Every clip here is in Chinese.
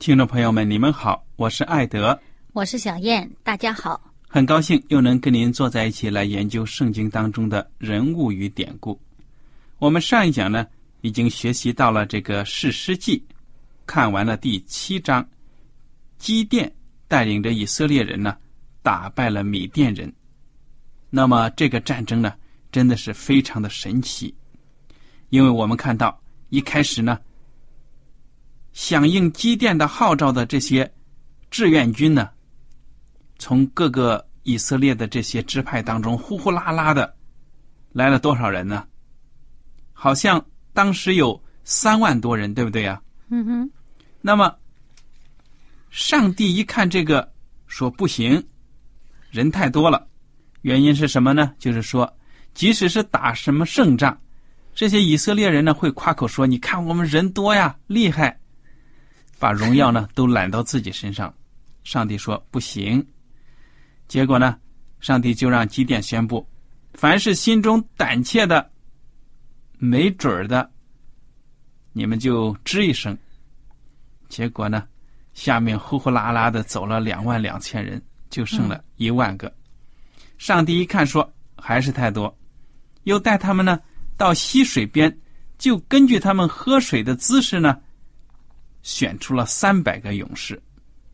听众朋友们，你们好，我是艾德，我是小燕，大家好，很高兴又能跟您坐在一起来研究圣经当中的人物与典故。我们上一讲呢。已经学习到了这个《士师记》，看完了第七章，基甸带领着以色列人呢，打败了米甸人。那么这个战争呢，真的是非常的神奇，因为我们看到一开始呢，响应基甸的号召的这些志愿军呢，从各个以色列的这些支派当中呼呼啦啦的来了多少人呢？好像。当时有三万多人，对不对呀？嗯哼。那么，上帝一看这个，说不行，人太多了。原因是什么呢？就是说，即使是打什么胜仗，这些以色列人呢会夸口说：“你看我们人多呀，厉害。”把荣耀呢 都揽到自己身上。上帝说不行。结果呢，上帝就让基甸宣布：凡是心中胆怯的。没准儿的，你们就吱一声。结果呢，下面呼呼啦啦的走了两万两千人，就剩了一万个。上帝一看说还是太多，又带他们呢到溪水边，就根据他们喝水的姿势呢，选出了三百个勇士，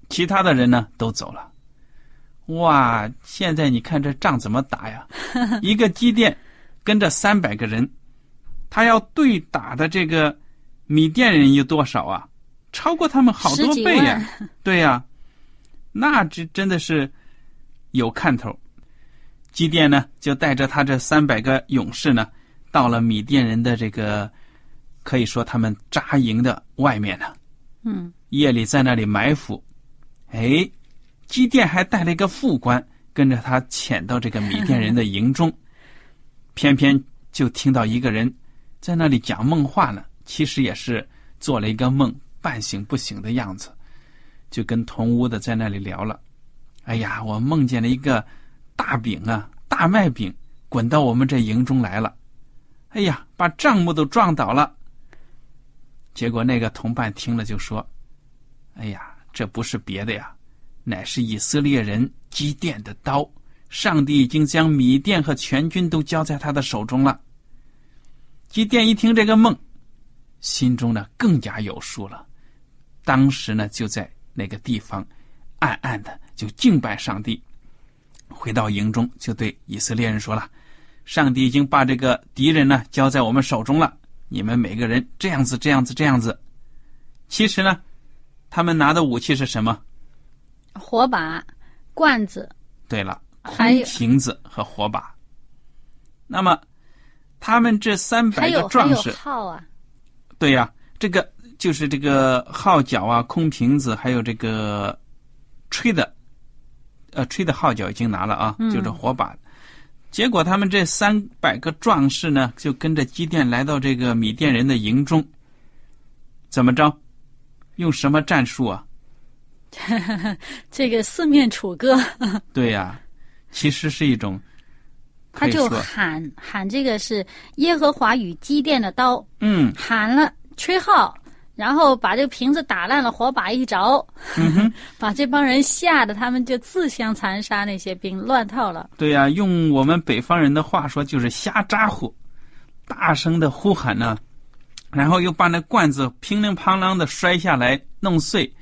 其他的人呢都走了。哇！现在你看这仗怎么打呀？一个机电跟着三百个人。他要对打的这个米甸人有多少啊？超过他们好多倍呀！对呀，那这真的是有看头。基甸呢，就带着他这三百个勇士呢，到了米甸人的这个可以说他们扎营的外面呢。嗯。夜里在那里埋伏。哎，基甸还带了一个副官跟着他潜到这个米甸人的营中，偏偏就听到一个人。在那里讲梦话呢，其实也是做了一个梦，半醒不醒的样子，就跟同屋的在那里聊了。哎呀，我梦见了一个大饼啊，大麦饼滚到我们这营中来了。哎呀，把帐幕都撞倒了。结果那个同伴听了就说：“哎呀，这不是别的呀，乃是以色列人积电的刀。上帝已经将米甸和全军都交在他的手中了。”基甸一听这个梦，心中呢更加有数了。当时呢就在那个地方，暗暗的就敬拜上帝。回到营中，就对以色列人说了：“上帝已经把这个敌人呢交在我们手中了。你们每个人这样子、这样子、这样子。”其实呢，他们拿的武器是什么？火把、罐子。对了，空瓶子和火把。那么。他们这三百个壮士，号啊，对呀，这个就是这个号角啊，空瓶子，还有这个吹的，呃，吹的号角已经拿了啊，就是火把。结果他们这三百个壮士呢，就跟着基甸来到这个米甸人的营中，怎么着？用什么战术啊？这个四面楚歌，对呀、其实是一种，他就，喊喊这个是耶和华与基甸的刀，嗯。喊了吹号，然后把这个瓶子打烂了，火把一着，把这帮人吓得他们就自相残杀，那些兵乱套了。对呀、用我们北方人的话说，就是瞎咋呼，大声的呼喊呢，然后又把那罐子乒铃乓啷的摔下来弄碎。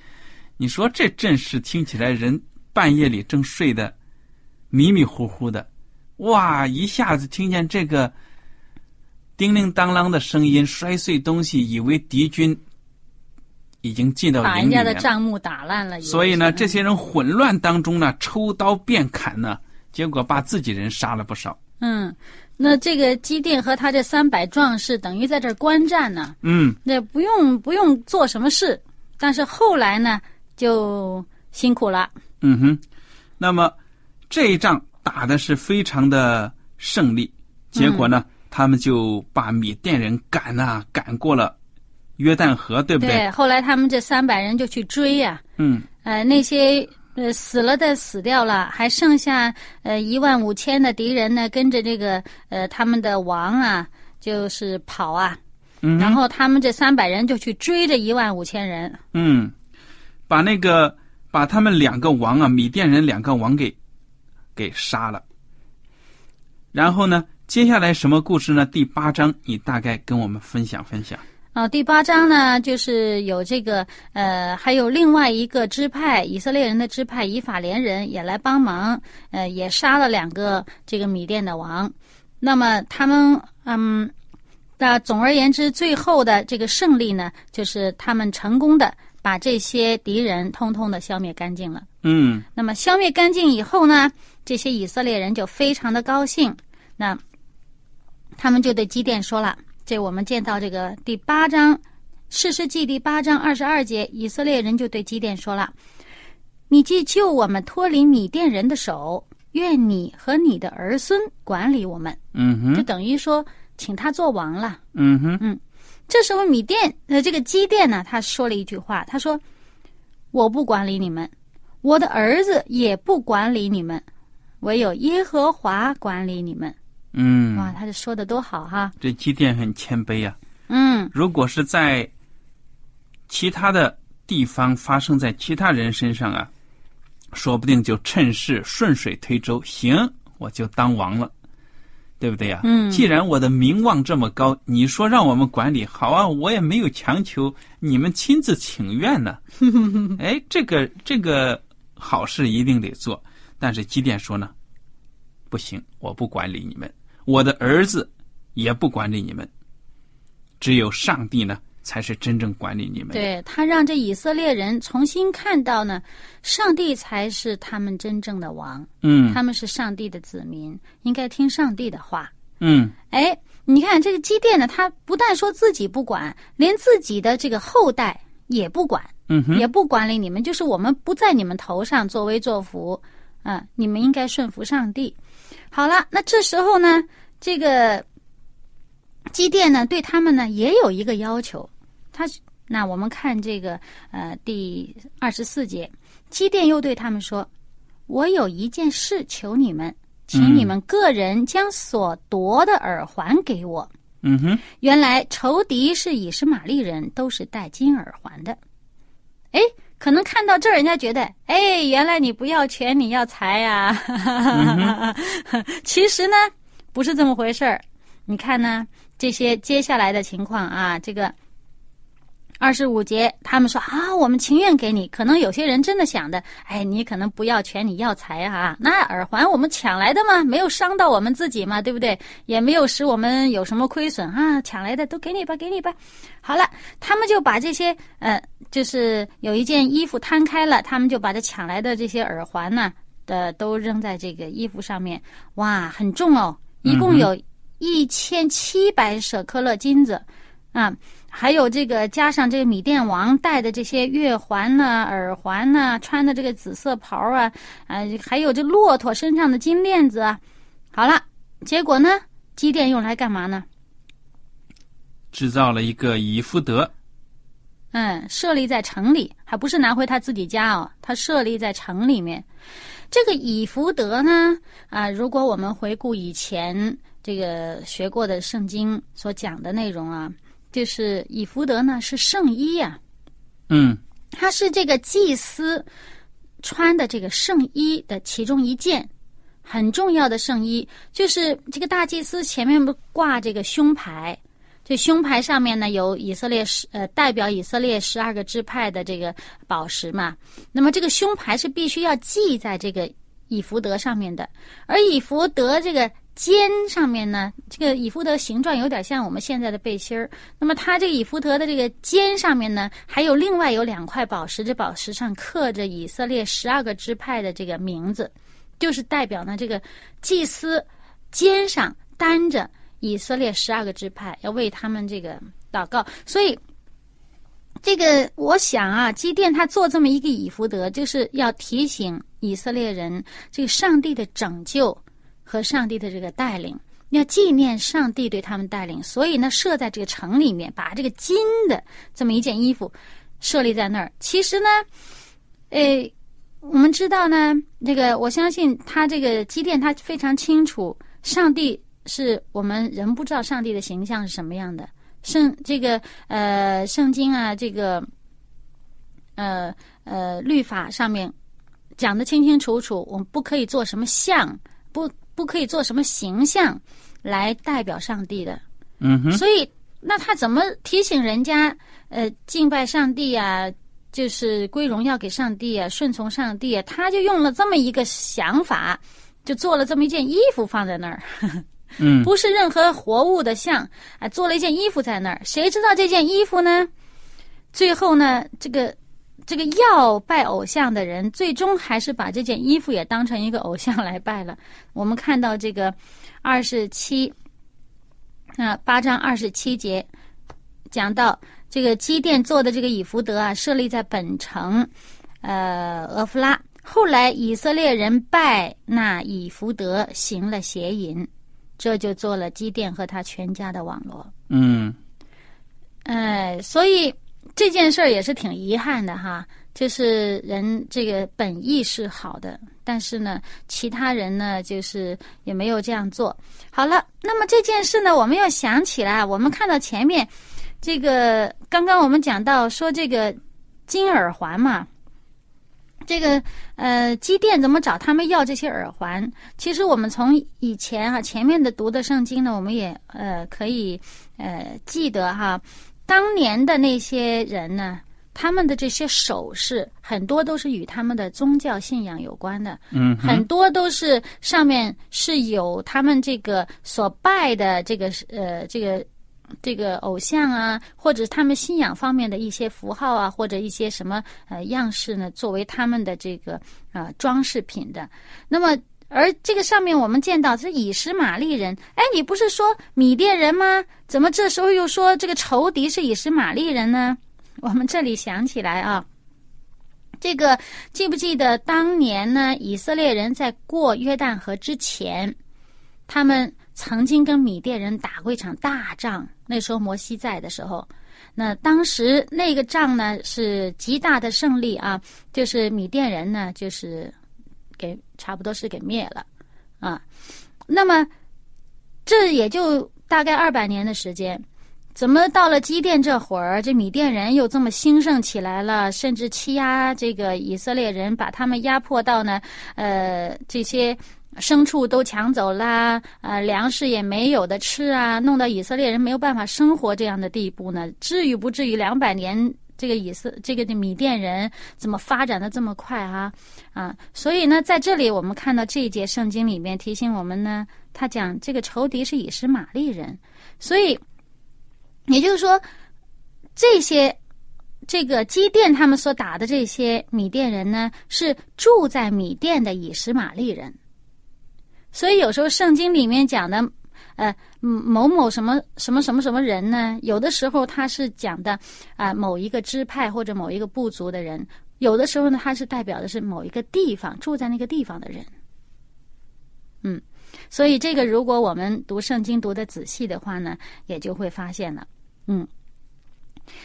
你说这阵势听起来，人半夜里正睡得迷迷糊糊的，哇！一下子听见这个叮铃当啷的声音，摔碎东西，以为敌军已经进到把人家的营里面了。帐幕打烂了，所以呢，这些人混乱当中呢，抽刀便砍呢，结果把自己人杀了不少。嗯，那这个基甸和他这三百壮士等于在这儿观战呢，嗯，那不用不用做什么事，但是后来呢就辛苦了。嗯哼，那么这一仗打的是非常的胜利，结果呢，他们就把米甸人赶呐、赶过了约旦河，对不对？对，后来他们这三百人就去追呀、嗯呃，那些呃死了的死掉了，还剩下呃一万五千的敌人呢，跟着这个呃他们的王啊，就是跑啊，嗯然后他们这三百人就去追这一万五千人。嗯，把那个把他们两个王啊，米甸人两个王给给杀了。然后呢，接下来什么故事呢？第八章，你大概跟我们分享分享。啊，第八章呢，就是有这个呃，还有另外一个支派，以色列人的支派以法连人也来帮忙，呃，也杀了两个这个米甸的王。那么他们嗯，那总而言之，最后的这个胜利呢，就是他们成功的把这些敌人通通的消灭干净了。嗯那么消灭干净以后呢，这些以色列人就非常的高兴。那他们就对基甸说了：“这我们见到这个第八章《士师记》第八章二十二节，以色列人就对基甸说了：‘你既救我们脱离米甸人的手，愿你和你的儿孙管理我们。’就嗯哼就等于说，请他做王了。嗯哼这时候米甸呃，这个基甸呢，他说了一句话，他说：“我不管理你们，我的儿子也不管理你们，唯有耶和华管理你们。”嗯，哇，他这说的多好哈！这基甸很谦卑呀、嗯，如果是在其他的地方发生在其他人身上啊，说不定就趁势顺水推舟，行，我就当王了，对不对呀、嗯。既然我的名望这么高，你说让我们管理，好啊，我也没有强求，你们亲自请愿呢。哎，这个这个好事一定得做，但是基甸说呢，不行，我不管理你们，我的儿子也不管理你们。只有上帝呢，才是真正管理你们。对他让这以色列人重新看到呢，上帝才是他们真正的王，嗯他们是上帝的子民，应该听上帝的话。嗯哎，你看这个基甸呢，他不但说自己不管，连自己的这个后代也不管，嗯哼，也不管理你们，就是我们不在你们头上作威作福，啊、你们应该顺服上帝。好了，那这时候呢，这个基甸呢，对他们呢也有一个要求，他那我们看这个呃第二十四节，基甸又对他们说：“我有一件事求你们，请你们个人将所夺的耳环给我。嗯哼，原来仇敌是以实玛利人，都是戴金耳环的。哎，可能看到这儿，人家觉得，哎，原来你不要权，你要财呀、其实呢，不是这么回事儿。你看呢，这些接下来的情况啊，这个二十五节，他们说啊，我们情愿给你。可能有些人真的想的，哎，你可能不要权，你要财啊。那耳环我们抢来的嘛，没有伤到我们自己嘛，对不对？也没有使我们有什么亏损啊，抢来的都给你吧，给你吧。好了，他们就把这些呃，就是有一件衣服摊开了，他们就把这抢来的这些耳环呢的都扔在这个衣服上面。哇，很重哦，一共有一千七百舍克勒金子啊。还有这个加上这个米甸王戴的这些月环呐、耳环呐、穿的这个紫色袍啊，啊，还有这骆驼身上的金链子啊。好了，结果呢，基甸用来干嘛呢？制造了一个以弗德，嗯，设立在城里，还不是拿回他自己家哦，他设立在城里面。这个以福德呢，啊，如果我们回顾以前这个学过的圣经所讲的内容啊，就是以福德呢是圣衣呀、嗯。它是这个祭司穿的这个圣衣的其中一件，很重要的圣衣，就是这个大祭司前面不挂这个胸牌，这胸牌上面呢有以色列十呃代表以色列十二个支派的这个宝石嘛，那么这个胸牌是必须要系在这个以福德上面的，而以福德这个肩上面呢，这个以福德形状有点像我们现在的背心儿。那么它这个以福德的这个肩上面呢，还有另外有两块宝石，这宝石上刻着以色列十二个支派的这个名字，就是代表呢这个祭司肩上担着以色列十二个支派，要为他们这个祷告。所以这个我想啊，基甸他做这么一个以福德，就是要提醒以色列人这个上帝的拯救和上帝的这个带领，要纪念上帝对他们带领。所以呢，设在这个城里面，把这个金的这么一件衣服设立在那儿。其实呢，呃，我们知道呢，这个我相信他这个基甸他非常清楚，上帝是我们人不知道上帝的形象是什么样的。圣这个呃圣经啊，这个呃呃律法上面讲的清清楚楚，我们不可以做什么像，不不可以做什么形象来代表上帝的。嗯哼，所以那他怎么提醒人家呃敬拜上帝啊，就是归荣耀给上帝啊，顺从上帝啊？他就用了这么一个想法，就做了这么一件衣服放在那儿。嗯不是任何活物的像，啊，做了一件衣服在那儿。谁知道这件衣服呢？最后呢，这个这个要拜偶像的人，最终还是把这件衣服也当成一个偶像来拜了。我们看到这个二十七啊八章二十七节讲到这个基甸做的这个以福德啊，设立在本城，呃，俄弗拉。后来以色列人拜那以福德，行了邪淫。这就做了基甸和他全家的网络。嗯哎，所以这件事儿也是挺遗憾的哈。就是人这个本意是好的，但是呢，其他人呢，就是也没有这样做。好了，那么这件事呢，我们又想起来，我们看到前面这个，刚刚我们讲到说这个金耳环嘛。这个呃，机电怎么找他们要这些耳环？其实我们从以前啊前面的读的圣经呢，我们也呃可以呃记得哈，当年的那些人呢，他们的这些首饰很多都是与他们的宗教信仰有关的，嗯，很多都是上面是有他们这个所拜的这个呃这个。这个偶像啊，或者他们信仰方面的一些符号啊，或者一些什么呃样式呢，作为他们的这个、呃、装饰品的。那么，而这个上面我们见到是以实玛利人，哎，你不是说米甸人吗？怎么这时候又说这个仇敌是以实玛利人呢？我们这里想起来啊，这个记不记得当年呢？以色列人在过约旦河之前，他们。曾经跟米甸人打过一场大仗，那时候摩西在的时候，那当时那个仗呢是极大的胜利啊，就是米甸人呢就是给差不多是给灭了啊。那么这也就大概二百年的时间，怎么到了基甸这会儿，这米甸人又这么兴盛起来了，甚至欺压这个以色列人，把他们压迫到呢呃这些。牲畜都抢走啦，呃，粮食也没有的吃啊，弄到以色列人没有办法生活这样的地步呢？至于不至于两百年，这个以色这个的米甸人怎么发展的这么快啊？啊，所以呢，在这里我们看到这一节圣经里面提醒我们呢，他讲这个仇敌是以实玛利人，所以也就是说，这些这个基甸他们所打的这些米甸人呢，是住在米甸的以实玛利人。所以有时候圣经里面讲的，呃，某某什么什么什么什么人呢？有的时候他是讲的啊、某一个支派或者某一个部族的人，有的时候呢，他是代表的是某一个地方住在那个地方的人。嗯，所以这个如果我们读圣经读的仔细的话呢，也就会发现了，嗯。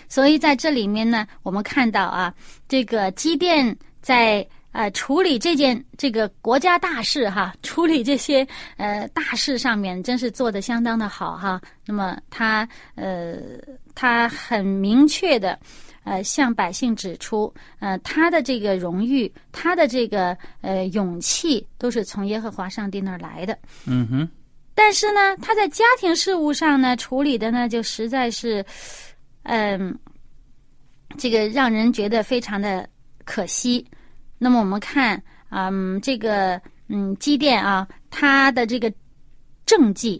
所以在这里面呢，我们看到啊，这个机电在呃处理这件这个国家大事哈，处理这些呃大事上面，真是做的相当的好哈。那么他呃他很明确的呃向百姓指出，呃他的这个荣誉，他的这个呃勇气，都是从耶和华上帝那儿来的。嗯哼。但是呢，他在家庭事务上呢处理的呢，就实在是。嗯，这个让人觉得非常的可惜。那么我们看，嗯，这个嗯，基甸啊，他的这个政绩，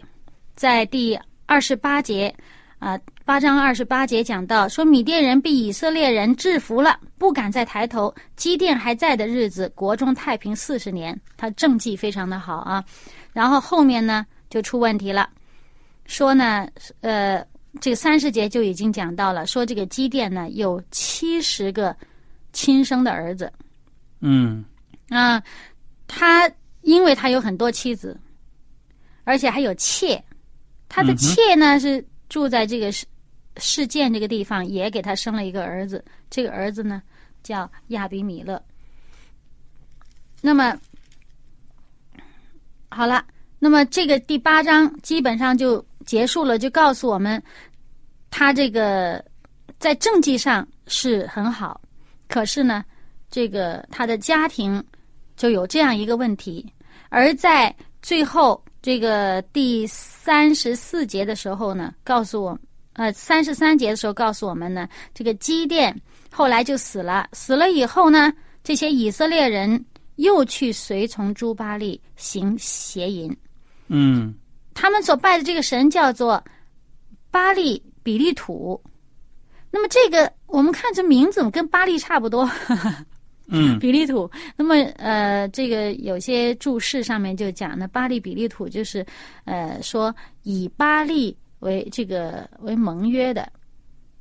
在第二十八节啊，八章二十八节讲到，说米甸人被以色列人制服了，不敢再抬头。基甸还在的日子，国中太平四十年，他政绩非常的好啊。然后后面呢，就出问题了，说呢，呃。这个三十节就已经讲到了，说这个基甸呢有七十个亲生的儿子，嗯啊，他因为他有很多妻子，而且还有妾，他的妾呢是住在这个事事件这个地方，也给他生了一个儿子，这个儿子呢叫亚比米勒。那么好了，那么这个第八章基本上就。结束了，就告诉我们，他这个在政绩上是很好，可是呢，这个他的家庭就有这样一个问题。而在最后这个第三十四节的时候呢，告诉我，呃，三十三节的时候告诉我们呢，这个基甸后来就死了。死了以后呢，这些以色列人又去随从朱巴利行邪淫。嗯。他们所拜的这个神叫做巴利比利土，那么这个我们看这名字跟巴利差不多，嗯，比利土。那么呃，这个有些注释上面就讲呢，巴利比利土就是呃说以巴利为这个为盟约的，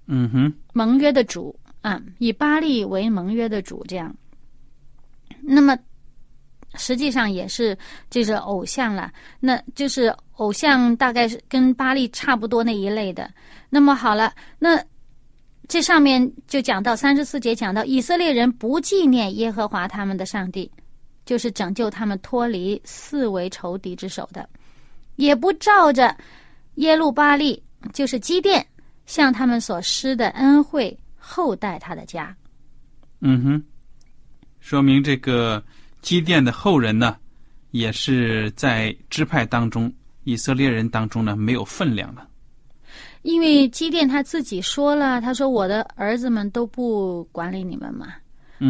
嗯哼，盟约的主啊，以巴利为盟约的主这样，那么。实际上也是就是偶像了，那就是偶像，大概是跟巴利差不多那一类的。那么好了，那这上面就讲到三十四节，讲到以色列人不纪念耶和华他们的上帝，就是拯救他们脱离四维仇敌之手的，也不照着耶路巴利，就是基甸向他们所施的恩惠厚待他的家。嗯哼，说明这个。基甸的后人呢，也是在支派当中，以色列人当中呢没有分量了。因为基甸他自己说了，他说我的儿子们都不管理你们嘛，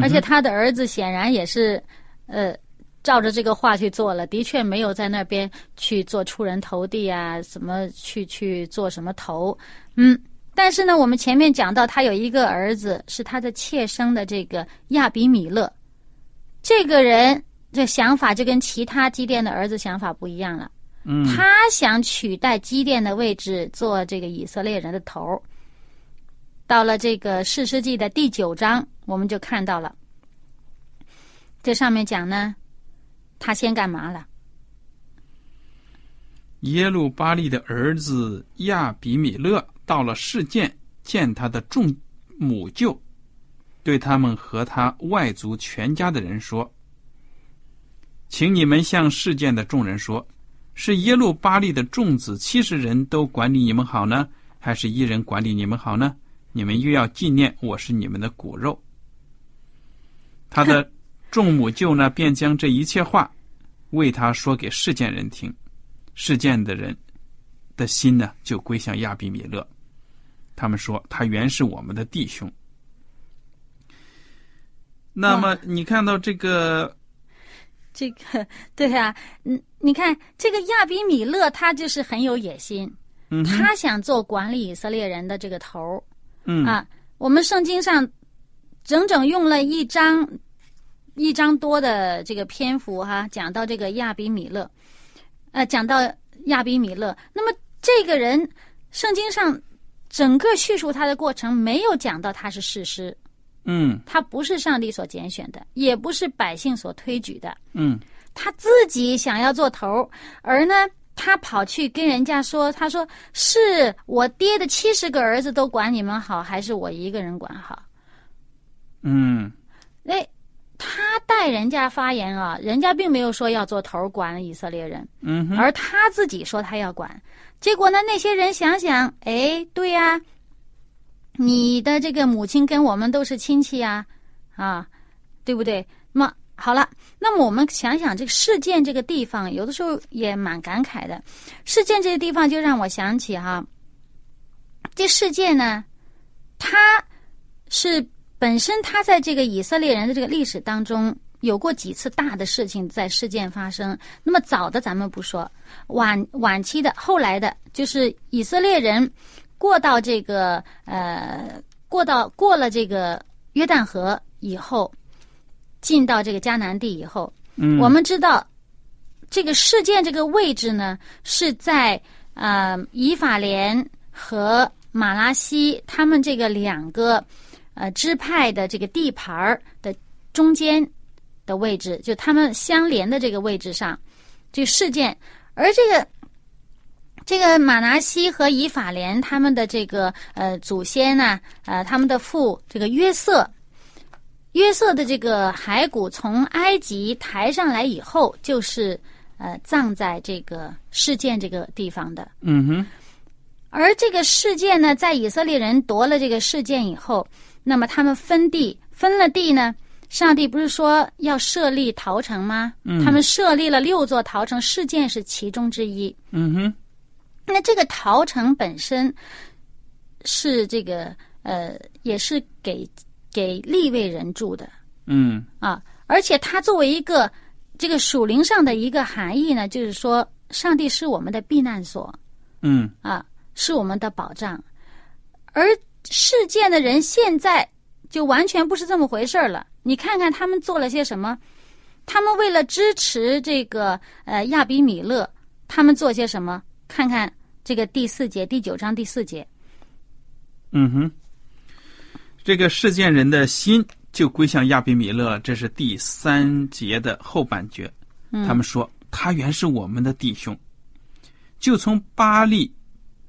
而且他的儿子显然也是，呃，照着这个话去做了，的确没有在那边去做出人头地啊，什么去去做什么头，嗯。但是呢，我们前面讲到他有一个儿子是他的妾生的这个亚比米勒。这个人这想法就跟其他基甸的儿子想法不一样了。嗯，他想取代基甸的位置，做这个以色列人的头。到了这个《四世纪》的第九章，我们就看到了。这上面讲呢，他先干嘛了？耶路巴利的儿子亚比米勒到了事件，见他的众母舅。对他们和他外族全家的人说：“请你们向世件的众人说，是耶路巴利的众子七十人都管理你们好呢，还是一人管理你们好呢？你们又要纪念我是你们的骨肉。”他的众母舅呢，便将这一切话为他说给世件人听，世件的人的心呢，就归向亚比米勒。他们说：“他原是我们的弟兄。”那么你看到这个，这个对啊，嗯，你看这个亚比米勒，他就是很有野心，嗯，他想做管理以色列人的这个头儿，嗯啊，我们圣经上整整用了一章一章多的这个篇幅哈，讲到这个亚比米勒，呃，讲到亚比米勒，那么这个人圣经上整个叙述他的过程没有讲到他是事师。嗯，他不是上帝所拣选的，也不是百姓所推举的。嗯，他自己想要做头，而呢，他跑去跟人家说：“他说是我爹的七十个儿子都管你们好，还是我一个人管好？”嗯哎，他代人家发言啊，人家并没有说要做头管以色列人，嗯，而他自己说他要管。结果呢，那些人想想，哎，对呀、你的这个母亲跟我们都是亲戚呀、啊，对不对？那么好了，那么我们想想这个事件这个地方，有的时候也蛮感慨的。事件这个地方就让我想起哈，这事件呢，它是本身它在这个以色列人的这个历史当中有过几次大的事情在事件发生。那么早的咱们不说，晚晚期的后来的，就是以色列人过到这个呃过到过了这个约旦河以后，进到这个迦南地以后，嗯，我们知道这个事件这个位置呢是在呃以法莲和马拉西他们这个两个呃支派的这个地盘儿的中间的位置，就他们相连的这个位置上，这个事件，而这个。这个马拿西和以法莲他们的这个呃祖先呢，呃他们的父这个约瑟，约瑟的这个骸骨从埃及抬上来以后，就是呃葬在这个事件这个地方的。嗯哼，而这个事件呢，在以色列人夺了这个事件以后，那么他们分地，分了地呢，上帝不是说要设立陶城吗？嗯他们设立了六座陶城，事件是其中之一。嗯哼，那这个陶城本身是这个呃，也是给给立位人住的。嗯啊，而且它作为一个这个属灵上的一个含义呢，就是说，上帝是我们的避难所嗯啊，是我们的保障。而事件的人现在就完全不是这么回事儿了。你看看他们做了些什么？他们为了支持这个呃亚比米勒，他们做些什么？看看这个第四节第九章第四节。嗯哼，这个事件人的心就归向亚比米勒，这是第三节的后半节。他们说他原是我们的弟兄，就从巴利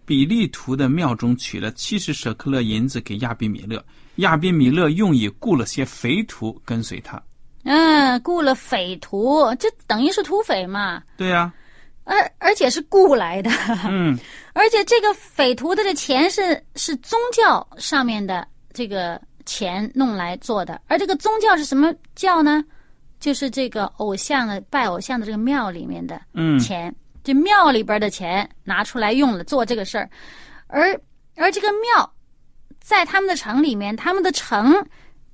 比利图的庙中取了七十舍克勒银子给亚比米勒，亚比米勒用以雇了些匪徒跟随他。嗯，雇了匪徒，这等于是土匪嘛，对呀、而而且是雇来的。嗯 而且这个匪徒的这钱是是宗教上面的这个钱弄来做的，而这个宗教是什么教呢？就是这个偶像的拜偶像的这个庙里面的嗯钱，这庙里边的钱拿出来用了做这个事儿，而而这个庙在他们的城里面，他们的城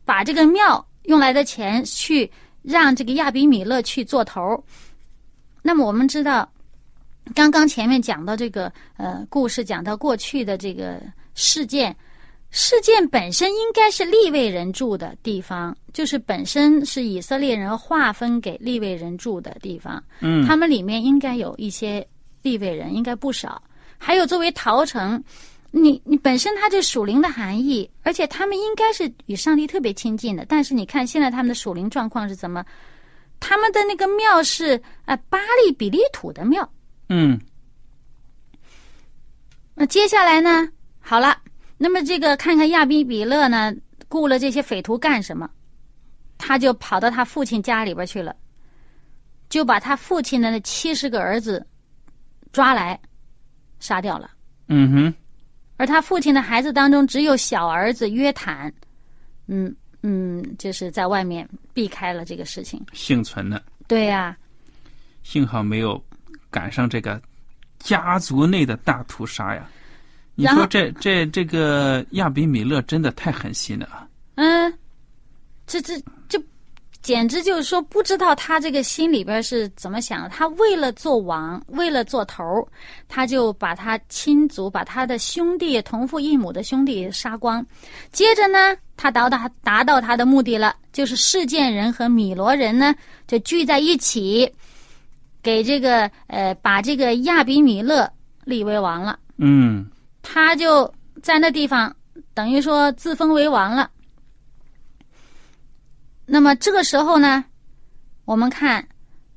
把这个庙用来的钱去让这个亚比米勒去做头儿。那么我们知道，刚刚前面讲到这个呃故事，讲到过去的这个事件，事件本身应该是立位人住的地方，就是本身是以色列人划分给立位人住的地方。嗯他们里面应该有一些立位人，应该不少。还有作为陶城，你你本身它这属灵的含义，而且他们应该是与上帝特别亲近的。但是你看现在他们的属灵状况是怎么？他们的那个庙是呃巴利比利土的庙。嗯那接下来呢？好了，那么这个看看亚比比勒呢，雇了这些匪徒干什么？他就跑到他父亲家里边去了，就把他父亲的那七十个儿子抓来杀掉了。嗯哼，而他父亲的孩子当中，只有小儿子约坦，嗯嗯，就是在外面避开了这个事情。幸存的，对呀、幸好没有赶上这个家族内的大屠杀呀。你说这这这个亚比米勒真的太狠心了啊！嗯，这这这，简直就是说，不知道他这个心里边是怎么想的。他为了做王，为了做头，他就把他亲族、把他的兄弟、同父异母的兄弟杀光。接着呢，他达到达到他的目的了，就是事件人和米罗人呢就聚在一起，给这个呃把这个亚比米勒立为王了。嗯他就在那地方等于说自封为王了。那么这个时候呢，我们看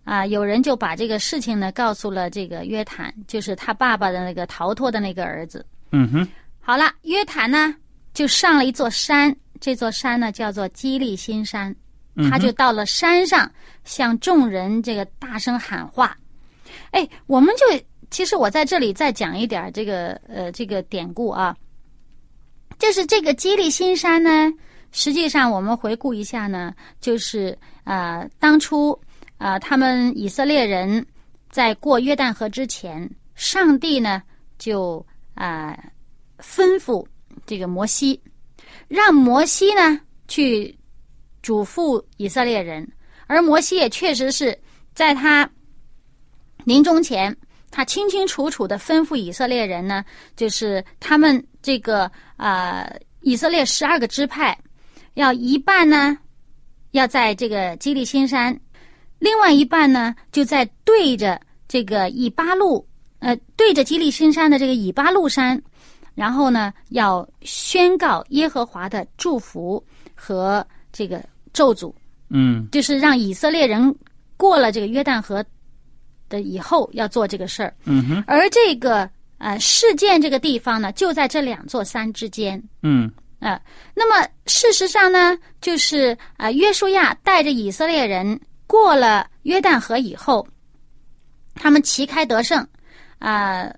啊，有人就把这个事情呢告诉了这个约坦，就是他爸爸的那个逃脱的那个儿子。嗯哼，好了，约坦呢就上了一座山，这座山呢叫做基利新山，嗯他就到了山上，向众人这个大声喊话。哎，我们就其实我在这里再讲一点这个呃这个典故啊，就是这个基利新山呢，实际上我们回顾一下呢，就是啊、当初啊、他们以色列人在过约旦河之前，上帝呢就啊、吩咐这个摩西，让摩西呢去嘱咐以色列人，而摩西也确实是在他临终前，他清清楚楚的吩咐以色列人呢，就是他们这个啊、以色列十二个支派，要一半呢要在这个基利新山，另外一半呢就在对着这个以巴路，呃，对着基利新山的这个以巴路山，然后呢要宣告耶和华的祝福和这个咒诅，嗯就是让以色列人过了这个约旦河的以后要做这个事儿。嗯哼，而这个呃事件这个地方呢，就在这两座山之间。嗯啊、那么事实上呢，就是啊、呃约书亚带着以色列人过了约旦河以后，他们旗开得胜，啊、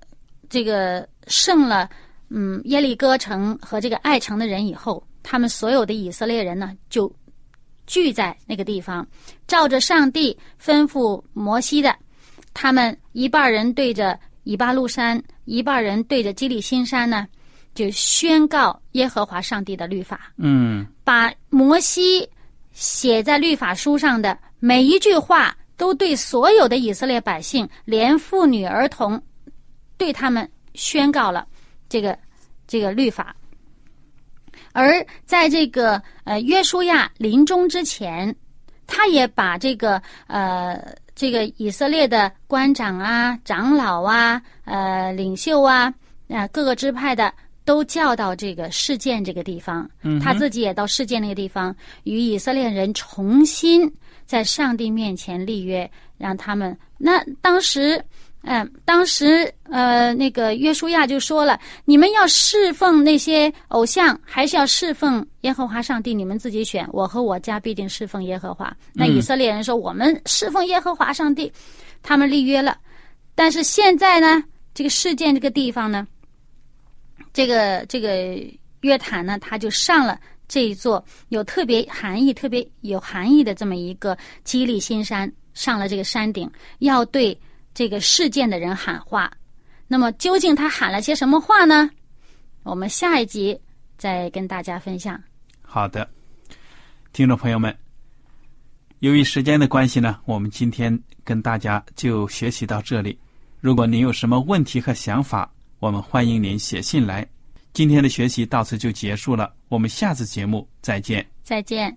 这个胜了嗯耶利哥城和这个爱城的人以后，他们所有的以色列人呢就聚在那个地方，照着上帝吩咐摩西的，他们一半人对着以巴路山，一半人对着基利新山呢，就宣告耶和华上帝的律法，嗯。把摩西写在律法书上的每一句话，都对所有的以色列百姓，连妇女儿童，对他们宣告了这个这个律法。而在这个呃约书亚临终之前，他也把这个呃这个以色列的官长啊、长老啊、呃领袖啊、啊、各个支派的都叫到这个事件这个地方，嗯他自己也到事件那个地方，与以色列人重新在上帝面前立约，让他们那当时。嗯，当时呃，那个约书亚就说了：“你们要侍奉那些偶像，还是要侍奉耶和华上帝？你们自己选。我和我家必定侍奉耶和华。”那嗯以色列人说：“我们侍奉耶和华上帝。”他们立约了。但是现在呢，这个事件这个地方呢，这个这个约坦呢，他就上了这一座有特别含义、特别有含义的这么一个基利新山，上了这个山顶，要对这个事件的人喊话。那么究竟他喊了些什么话呢？我们下一集再跟大家分享。好的，听众朋友们，由于时间的关系呢，我们今天跟大家就学习到这里。如果您有什么问题和想法，我们欢迎您写信来。今天的学习到此就结束了，我们下次节目再见。再见。